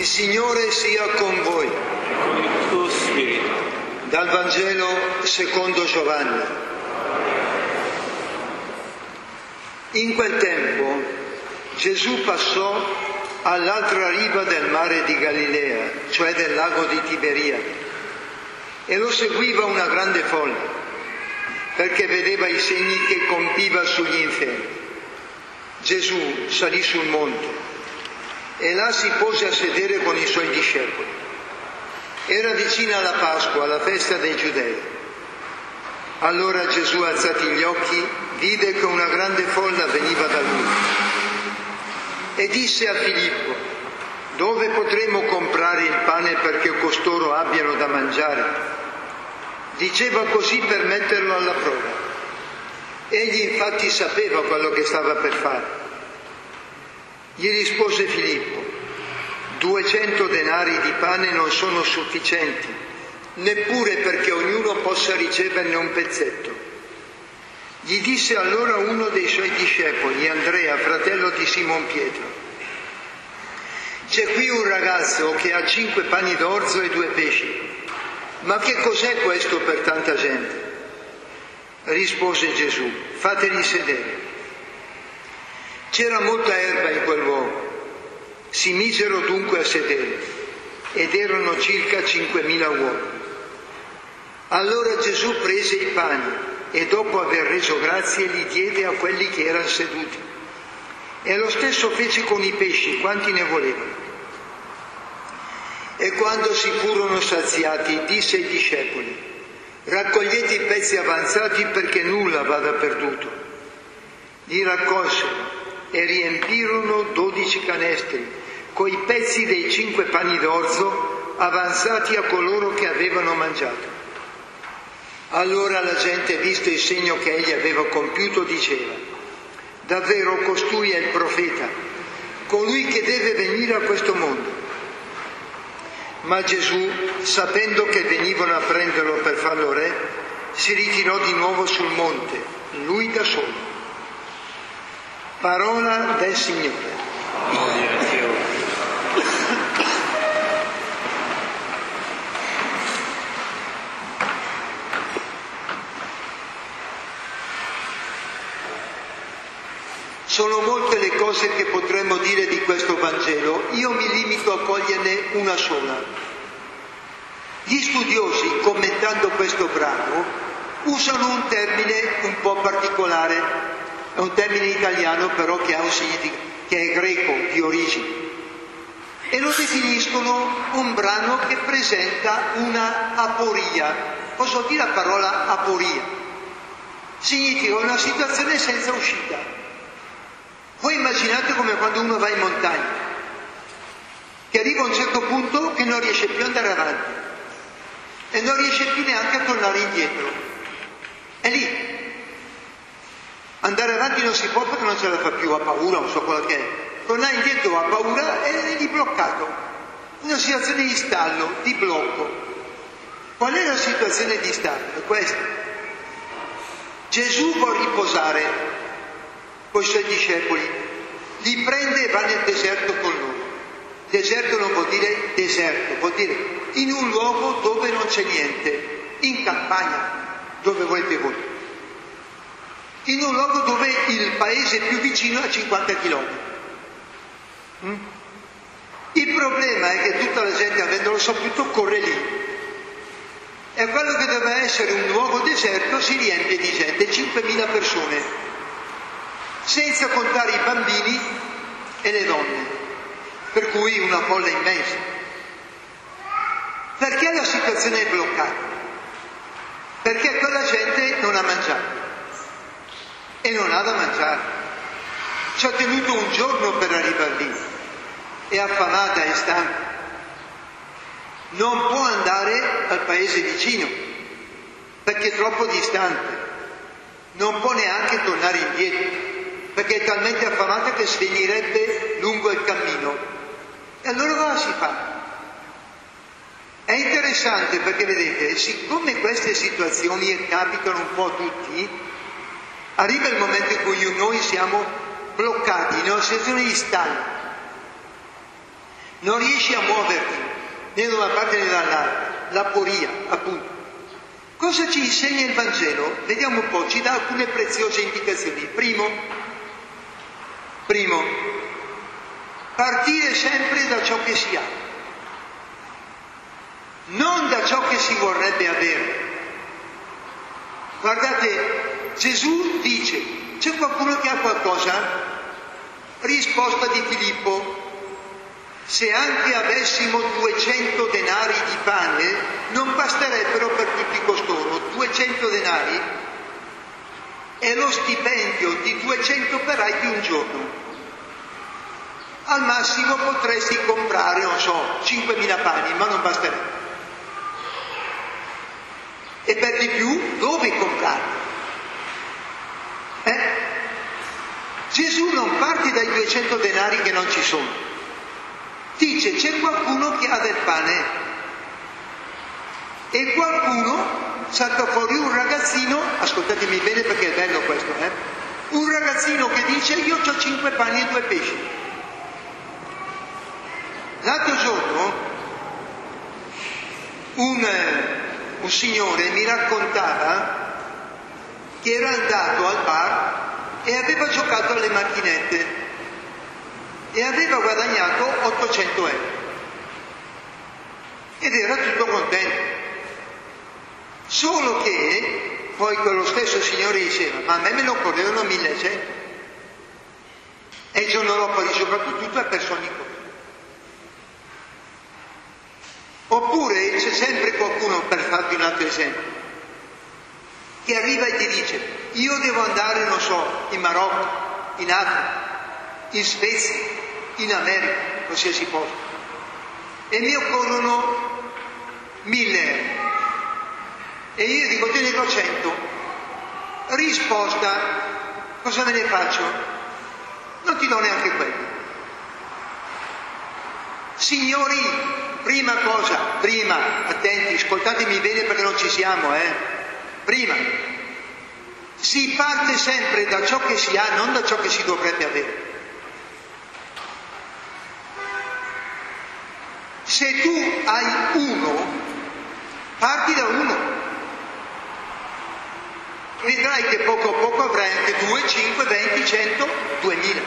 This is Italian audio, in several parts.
Il Signore sia con voi. con il tuo spirito. Dal Vangelo secondo Giovanni. In quel tempo Gesù passò all'altra riva del mare di Galilea, cioè del lago di Tiberiade, e lo seguiva una grande folla, perché vedeva i segni che compiva sugli infermi. Gesù salì sul monte e là si pose a sedere con i suoi discepoli. Era vicina la Pasqua, la festa dei Giudei. Allora Gesù, alzati gli occhi, vide che una grande folla veniva da lui e disse a Filippo, dove potremo comprare il pane perché costoro abbiano da mangiare? Diceva così per metterlo alla prova. Egli infatti sapeva quello che stava per fare. Gli rispose Filippo, 200 denari di pane non sono sufficienti, neppure perché ognuno possa riceverne un pezzetto. Gli disse allora uno dei suoi discepoli, Andrea, fratello di Simon Pietro, c'è qui un ragazzo che ha cinque pani d'orzo e due pesci, ma che cos'è questo per tanta gente? Rispose Gesù, fateli sedere. C'era molta erba in quel luogo. Si misero dunque a sedere ed erano circa cinquemila uomini. Allora Gesù prese i pani e dopo aver reso grazie li diede a quelli che erano seduti. E lo stesso fece con i pesci, quanti ne volevano. E quando si furono saziati, disse ai discepoli, raccogliete i pezzi avanzati perché nulla vada perduto. Li raccolsero e riempirono dodici canestri coi pezzi dei cinque pani d'orzo avanzati a coloro che avevano mangiato. Allora la gente, visto il segno che egli aveva compiuto, diceva, davvero costui è il profeta, colui che deve venire a questo mondo. Ma Gesù, sapendo che venivano a prenderlo per farlo re, si ritirò di nuovo sul monte, lui da solo. Parola del Signore. Gloria a Dio. Sono molte le cose che potremmo dire di questo Vangelo, io mi limito a coglierne una sola. Gli studiosi, commentando questo brano, usano un termine un po' particolare, è un termine italiano però che che è greco di origine, e lo definiscono un brano che presenta una aporia. Vuol dire la parola aporia? Significa una situazione senza uscita. Voi immaginate come quando uno va in montagna, che arriva a un certo punto che non riesce più ad andare avanti e non riesce più neanche a tornare indietro. È lì. Andare avanti non si può perché non ce la fa più, ha paura, non so quello che è. Tornare indietro ha paura e è bloccato. Una situazione di stallo, di blocco. Qual è la situazione di stallo? È questa. Gesù vuole riposare con i suoi discepoli, li prende e va nel deserto con loro. Deserto non vuol dire deserto, vuol dire in un luogo dove non c'è niente, in campagna, dove volete voi. In un luogo dove il paese più vicino è a 50 km. Mm? Il problema è che tutta la gente, avendolo saputo, corre lì. E quello che doveva essere un luogo deserto si riempie di gente, 5.000 persone, senza contare i bambini e le donne, per cui una folla immensa. Perché la situazione è bloccata? Perché quella gente non ha mangiato e non ha da mangiare. Ci ha tenuto un giorno per arrivare lì, è affamata e stanca. Non può andare al paese vicino perché è troppo distante, non può neanche tornare indietro perché è talmente affamata che svenirebbe lungo il cammino. E allora cosa si fa? È interessante perché vedete, siccome queste situazioni capitano un po' a tutti, arriva il momento in cui noi siamo bloccati in una situazione di stallo. Non riesci a muoverti né da una parte né dall'altra, la poria, appunto. Cosa ci insegna il Vangelo? Vediamo un po', ci dà alcune preziose indicazioni. Primo, primo, partire sempre da ciò che si ha, non da ciò che si vorrebbe avere. Guardate, Gesù dice, c'è qualcuno che ha qualcosa? Risposta di Filippo, se anche avessimo 200 denari di pane, non basterebbero per tutti costoro. 200 denari è lo stipendio di 200 operai di un giorno. Al massimo potresti comprare, non so, 5.000 pani, ma non basterebbe. E per di più, dove comprarli? Eh? Gesù non parte dai 200 denari che non ci sono dice c'è qualcuno che ha del pane e qualcuno salta fuori un ragazzino, ascoltatemi bene perché è bello questo, eh? un ragazzino che dice io ho cinque pani e due pesci. L'altro giorno un, un signore mi raccontava che era andato al bar e aveva giocato alle macchinette e aveva guadagnato 800 euro. Ed era tutto contento. Solo che poi quello stesso signore diceva, ma a me me ne occorrevano 1100. E il giorno dopo dice, soprattutto è personico. Oppure c'è sempre qualcuno, per farti un altro esempio, che arriva e ti dice, io devo andare, non so, in Marocco, in Africa, in Svezia, in America, qualsiasi posto, e mi occorrono mille euro. E io dico te ne do cento. Risposta, cosa me ne faccio? Non ti do neanche quello. Signori, prima cosa, prima, attenti, ascoltatemi bene perché non ci siamo, eh? Prima, si parte sempre da ciò che si ha, non da ciò che si dovrebbe avere. Se tu hai uno, parti da uno. Vedrai che poco a poco avrai anche 2, 5, 20, 100, 2000.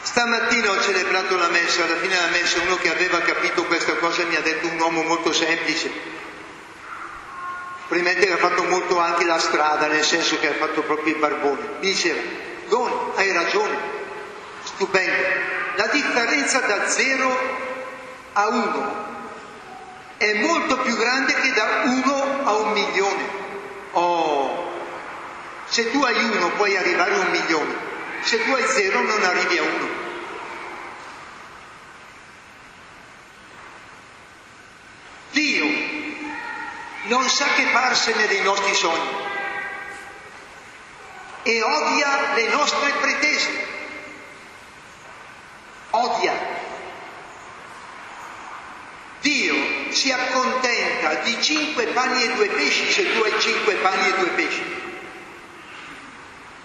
Stamattina ho celebrato la messa, alla fine della messa uno che aveva capito questa cosa mi ha detto un uomo molto semplice. Probabilmente che ha fatto molto anche la strada, nel senso che ha fatto proprio i barboni. Diceva, Goni, hai ragione, stupendo. La differenza da 0 a 1 è molto più grande che da 1 a un milione. Oh, se tu hai 1 puoi arrivare a un milione, se tu hai 0 non arrivi a 1. Dio non sa che farsene dei nostri sogni e odia le nostre pretese odia. Dio si accontenta di cinque pani e due pesci se tu hai cinque pani e due pesci.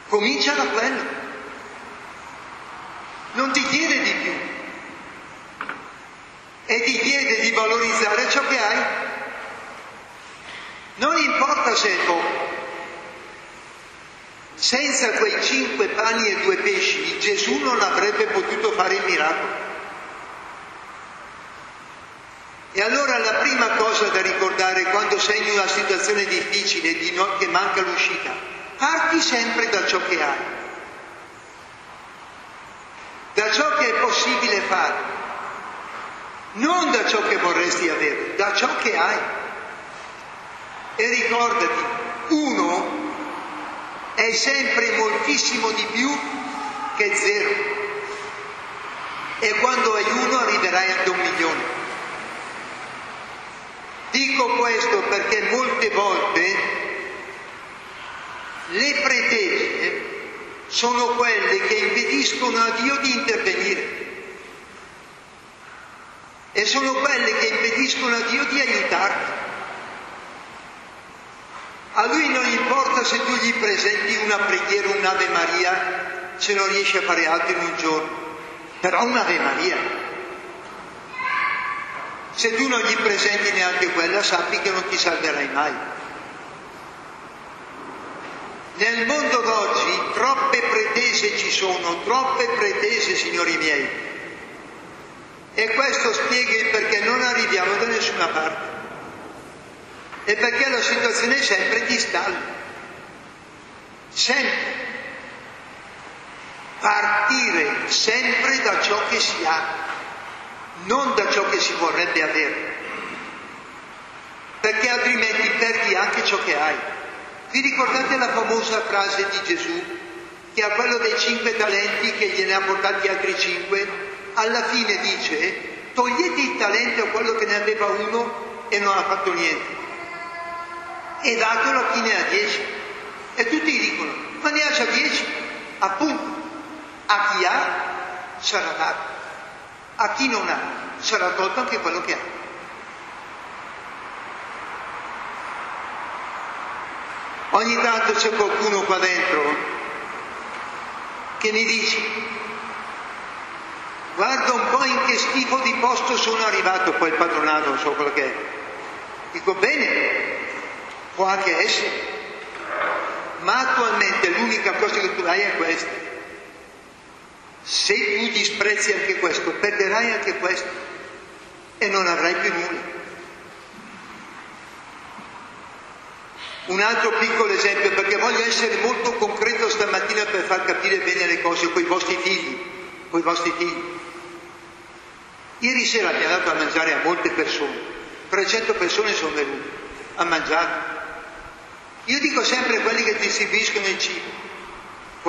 Comincia da quello. Non ti chiede di più. E ti chiede di valorizzare ciò che hai. Non importa se è poco. Senza quei cinque pani e due pesci Gesù non avrebbe potuto fare il miracolo. E allora la prima cosa da ricordare quando sei in una situazione difficile, di no, che manca l'uscita, parti sempre da ciò che hai, da ciò che è possibile fare, non da ciò che vorresti avere, da ciò che hai. E ricordati, uno è sempre moltissimo di più che zero. E quando hai uno arriverai a un milione. Dico questo perché molte volte le pretese sono quelle che impediscono a Dio di intervenire e sono quelle che impediscono a Dio di aiutarti. A lui non importa se tu gli presenti una preghiera, un'Ave Maria, se non riesci a fare altro in un giorno, però un'Ave Maria. Se tu non gli presenti neanche quella, sappi che non ti salverai mai. Nel mondo d'oggi troppe pretese ci sono, troppe pretese, signori miei. E questo spiega il perché non arriviamo da nessuna parte. E perché la situazione è sempre di stallo. Sempre. Partire sempre da ciò che si ha non da ciò che si vorrebbe avere, perché altrimenti perdi anche ciò che hai. Vi ricordate la famosa frase di Gesù che a quello dei cinque talenti che gliene ha portati altri cinque, alla fine dice togliete il talento a quello che ne aveva uno e non ha fatto niente e datelo a chi ne ha dieci. E tutti dicono, ma ne ha già dieci, appunto, a chi ha sarà dato a chi non ha sarà tolto anche quello che ha. Ogni tanto c'è qualcuno qua dentro che mi dice, guarda un po' in che schifo di posto sono arrivato, poi il patronato, non so quello che è. Dico bene, può anche essere, ma attualmente l'unica cosa che tu hai è questa. Se tu disprezzi anche questo, perderai anche questo e non avrai più nulla. Un altro piccolo esempio, perché voglio essere molto concreto stamattina per far capire bene le cose con i vostri figli, con i vostri figli. Ieri sera abbiamo dato a mangiare a molte persone, 300 persone sono venute a mangiare. Io dico sempre a quelli che distribuiscono il cibo,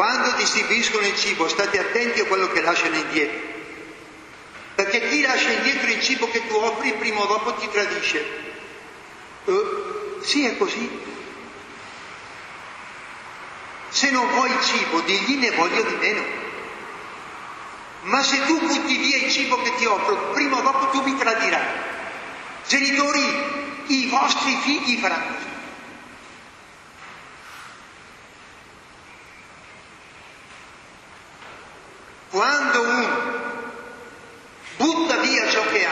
quando distribuiscono il cibo state attenti a quello che lasciano indietro, perché chi lascia indietro il cibo che tu offri prima o dopo ti tradisce. Uh, sì, è così. Se non vuoi il cibo, digli ne voglio di meno. Ma se tu butti via il cibo che ti offro, prima o dopo tu mi tradirai. Genitori, i vostri figli faranno così. Quando uno butta via ciò che ha,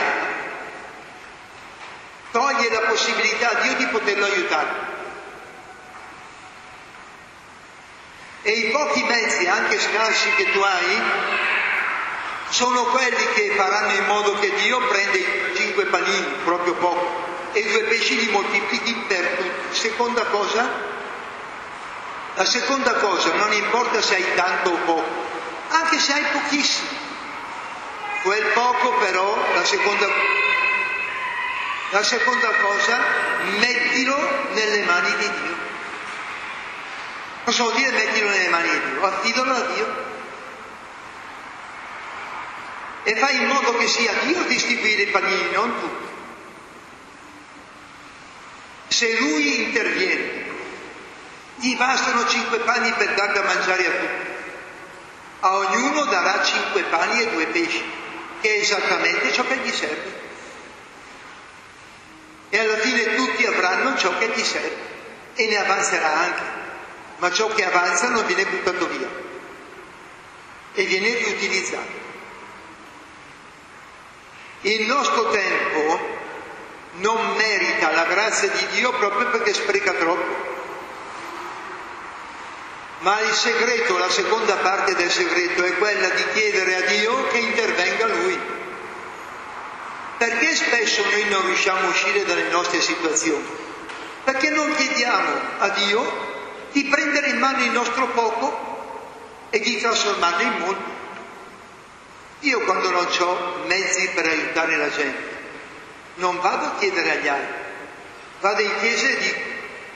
toglie la possibilità a Dio di poterlo aiutare. E i pochi mezzi, anche scarsi, che tu hai, sono quelli che faranno in modo che Dio prenda cinque panini, proprio poco, e due pesci li moltiplichi per tutti. Seconda cosa? La seconda cosa, non importa se hai tanto o poco, anche se hai pochissimo. Quel poco però, la seconda, la seconda cosa, mettilo nelle mani di Dio. Cosa vuol dire mettilo nelle mani di Dio? Affidalo a Dio. E fai in modo che sia Dio a distribuire i panini, non tu. Se Lui interviene, gli bastano cinque panni per dar da mangiare a tutti. A ognuno darà cinque pani e due pesci, che è esattamente ciò che gli serve. E alla fine tutti avranno ciò che gli serve e ne avanzerà anche, ma ciò che avanza non viene buttato via e viene riutilizzato. Il nostro tempo non merita la grazia di Dio proprio perché spreca troppo. Ma il segreto, la seconda parte del segreto è quella di chiedere a Dio che intervenga Lui. Perché spesso noi non riusciamo a uscire dalle nostre situazioni? Perché non chiediamo a Dio di prendere in mano il nostro poco e di trasformarlo in molto. Io quando non ho mezzi per aiutare la gente, non vado a chiedere agli altri, vado in chiesa e dico,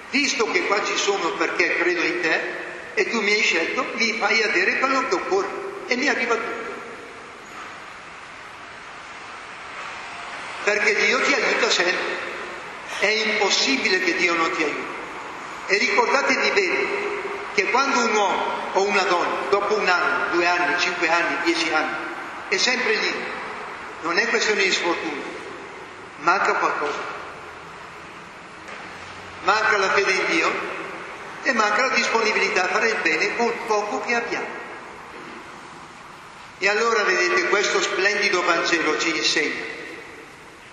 visto che qua ci sono perché credo in te, e tu mi hai scelto, mi fai avere quello che occorre e mi arriva tutto. Perché Dio ti aiuta sempre. È impossibile che Dio non ti aiuti. E ricordatevi bene che quando un uomo o una donna, dopo un anno, due anni, cinque anni, dieci anni, è sempre lì, non è questione di sfortuna, manca qualcosa. Manca la fede in Dio e manca la disponibilità a fare il bene col poco che abbiamo. E allora vedete, questo splendido Vangelo ci insegna,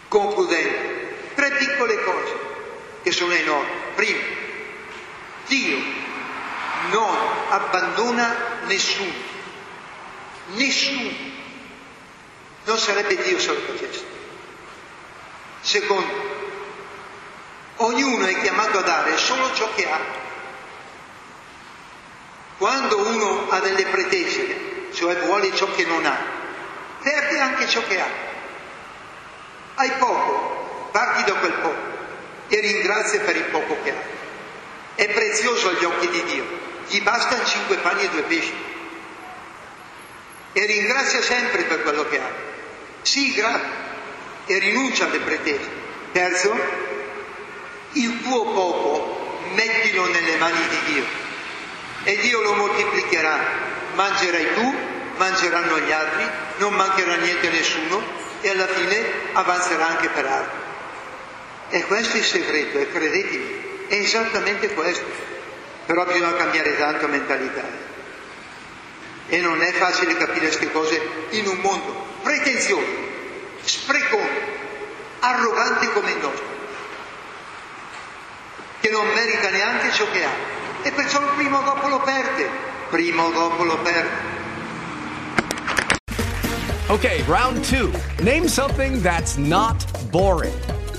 concludendo, tre piccole cose che sono enormi. Primo, Dio non abbandona nessuno, nessuno. Non sarebbe Dio se lo facesse. Secondo, ognuno è chiamato a dare solo ciò che ha. Quando uno ha delle pretese, cioè vuole ciò che non ha, perde anche ciò che ha. Hai poco, parti da quel poco e ringrazia per il poco che ha. È prezioso agli occhi di Dio, gli bastano cinque pani e due pesci. E ringrazia sempre per quello che ha. Sii grato e rinuncia alle pretese. Terzo, il tuo poco mettilo nelle mani di Dio e Dio lo moltiplicherà. Mangerai tu, mangeranno gli altri, non mancherà niente a nessuno e alla fine avanzerà anche per altri. E questo è il segreto, e credetemi, è esattamente questo. Però bisogna cambiare tanto mentalità. E non è facile capire queste cose in un mondo pretenzioso, sprecoso, arrogante come il nostro, che non merita neanche ciò che ha. E perciò prima o dopo lo perde, prima o dopo lo perde. Okay, round two. Name something that's not boring.